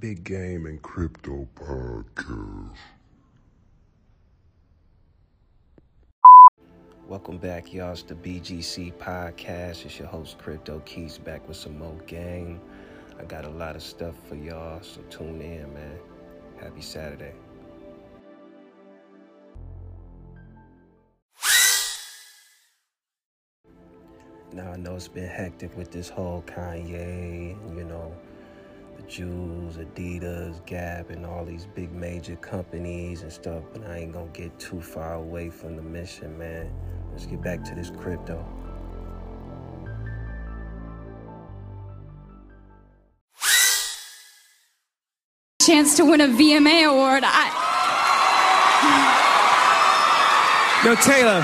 Big Game and Crypto Podcast. Welcome back, y'all. It's the BGC Podcast. It's your host, Crypto Keys, back with some more game. I got a lot of stuff for y'all, so tune in, man. Happy Saturday. Now I know it's been hectic with this whole Kanye, you know, the Jews, Adidas, Gap, and all these big major companies and stuff, but I ain't gonna get too far away from the mission, man. Let's get back to this crypto. chance to win a VMA award. I... Yo, Taylor,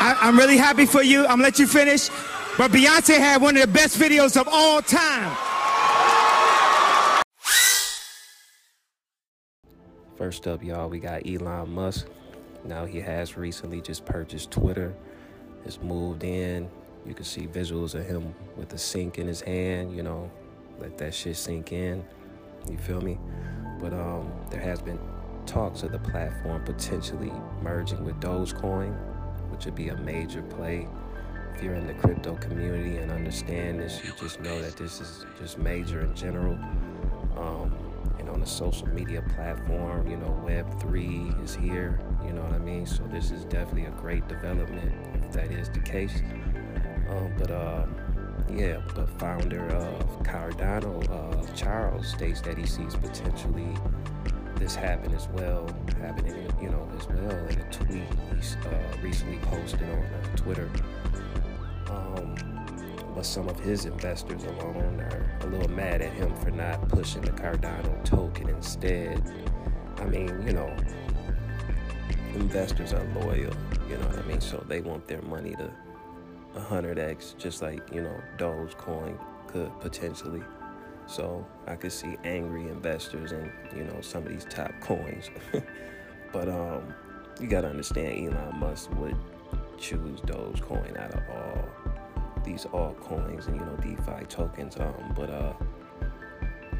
I, am really happy for you. I'm gonna let you finish. But Beyonce had one of the best videos of all time. First up, y'all, we got Elon Musk. Now he has recently just purchased Twitter. Has moved in. You can see visuals of him with a sink in his hand. You know, let that shit sink in. You feel me? But um, there has been talks of the platform potentially merging with Dogecoin, which would be a major play. If you're in the crypto community and understand this, you just know that this is just major in general. Um, on the social media platform, you know, Web3 is here, you know what I mean? So this is definitely a great development if that is the case. Um, but um, yeah, the founder of Cardano, uh, Charles, states that he sees potentially this happen as well, happening, you know, as well in a tweet he uh, recently posted on uh, Twitter. Um, but some of his investors alone are a little mad at him for not pushing the Cardano token instead. I mean, you know, investors are loyal, you know what I mean? So they want their money to 100x, just like, you know, Dogecoin could potentially. So I could see angry investors in, you know, some of these top coins. but um, you got to understand Elon Musk would choose Dogecoin out of all these altcoins and, you know, DeFi tokens. Um, but uh,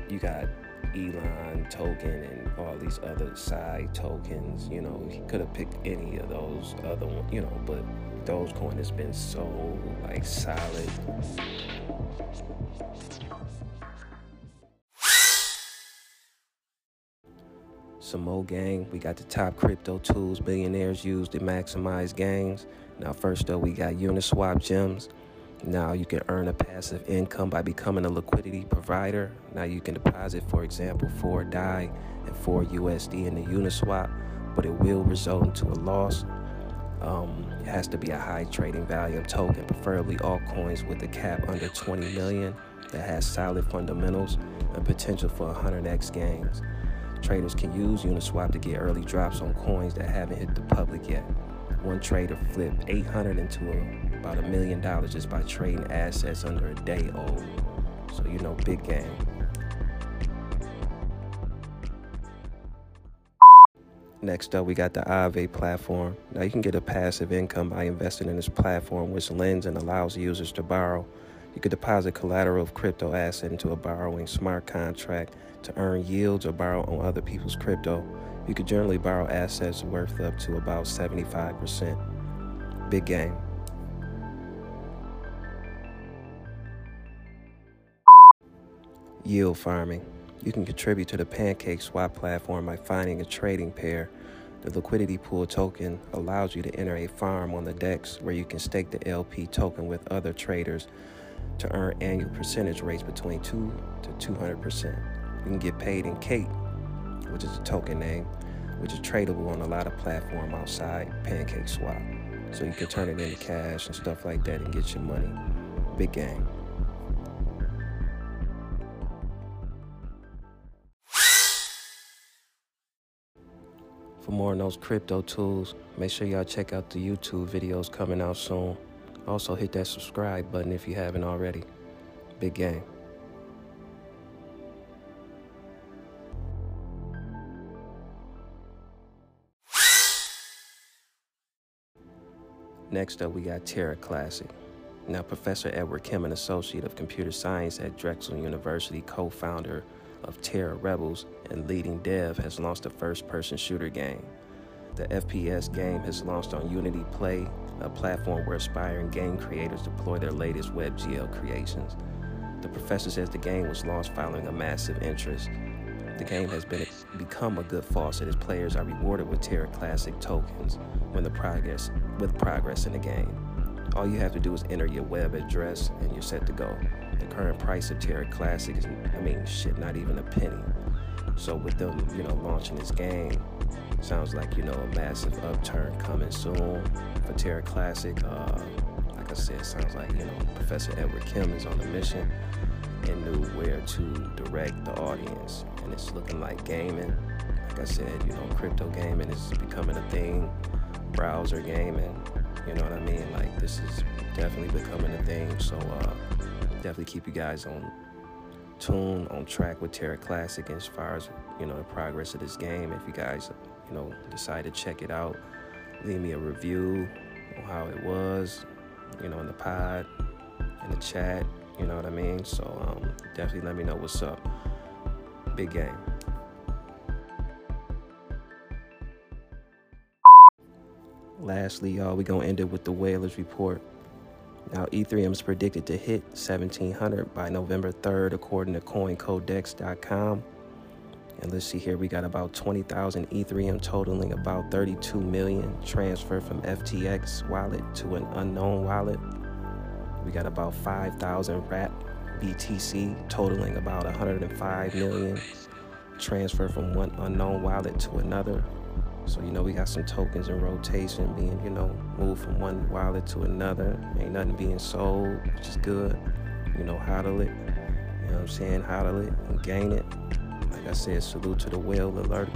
you got Elon token and all these other side tokens. You know, he could have picked any of those other ones, you know, but Dogecoin has been so like solid. Some more gang. We got the top crypto tools billionaires use to maximize gains. Now, first up, we got Uniswap gems. Now you can earn a passive income by becoming a liquidity provider. Now you can deposit, for example, four DAI and four USD in the Uniswap, but it will result into a loss um, it has to be a high trading value token, preferably all coins with a cap under 20 million that has solid fundamentals and potential for 100x gains. Traders can use Uniswap to get early drops on coins that haven't hit the public yet. One trader flipped 800 into a, about a million dollars just by trading assets under a day old. So you know, big game. Next up, we got the Aave platform. Now, you can get a passive income by investing in this platform, which lends and allows users to borrow. You could deposit collateral of crypto asset into a borrowing smart contract to earn yields or borrow on other people's crypto. You could generally borrow assets worth up to about 75%. Big game. Yield farming. You can contribute to the Pancake Swap platform by finding a trading pair. The liquidity pool token allows you to enter a farm on the DEX where you can stake the LP token with other traders to earn annual percentage rates between 2 to 200%. You can get paid in CAKE, which is a token name, which is tradable on a lot of platform outside Pancake Swap. So you can turn it into cash and stuff like that and get your money. Big game. For more on those crypto tools, make sure y'all check out the YouTube videos coming out soon. Also, hit that subscribe button if you haven't already. Big game. Next up, we got Terra Classic. Now, Professor Edward Kim, an associate of computer science at Drexel University, co founder of Terra Rebels and leading dev, has launched a first person shooter game. The FPS game has launched on Unity Play, a platform where aspiring game creators deploy their latest WebGL creations. The professor says the game was launched following a massive interest. The game has been become a good faucet as players are rewarded with Terra Classic tokens when the progress with progress in the game. All you have to do is enter your web address and you're set to go. The current price of Terra Classic is, I mean, shit, not even a penny. So with them, you know, launching this game, sounds like you know a massive upturn coming soon for Terra Classic. Uh, like I said, sounds like you know Professor Edward Kim is on a mission and knew where to direct the audience, and it's looking like gaming. Like I said, you know, crypto gaming is becoming a thing. Browser gaming, you know what I mean? Like this is definitely becoming a thing. So uh, definitely keep you guys on tune, on track with Terra Classic as far as you know the progress of this game. If you guys you know decide to check it out, leave me a review on how it was, you know, in the pod, in the chat. You know what I mean? So um, definitely let me know what's up. Big game. Lastly, y'all, we gonna end it with the Whalers report. Now, Ethereum is predicted to hit 1700 by November 3rd, according to CoinCodex.com. And let's see here, we got about 20,000 Ethereum totaling about 32 million transferred from FTX wallet to an unknown wallet. We got about 5,000 wrap BTC totaling about 105 million transferred from one unknown wallet to another. So, you know, we got some tokens in rotation being, you know, moved from one wallet to another. Ain't nothing being sold, which is good. You know, hodl it. You know what I'm saying? Hodl it and gain it. Like I said, salute to the whale alert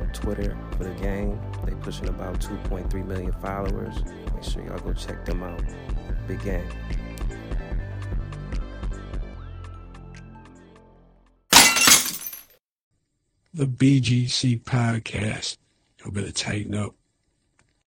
on Twitter for the game. They pushing about 2.3 million followers. Make sure y'all go check them out. Big game. The BGC podcast. You better tighten up.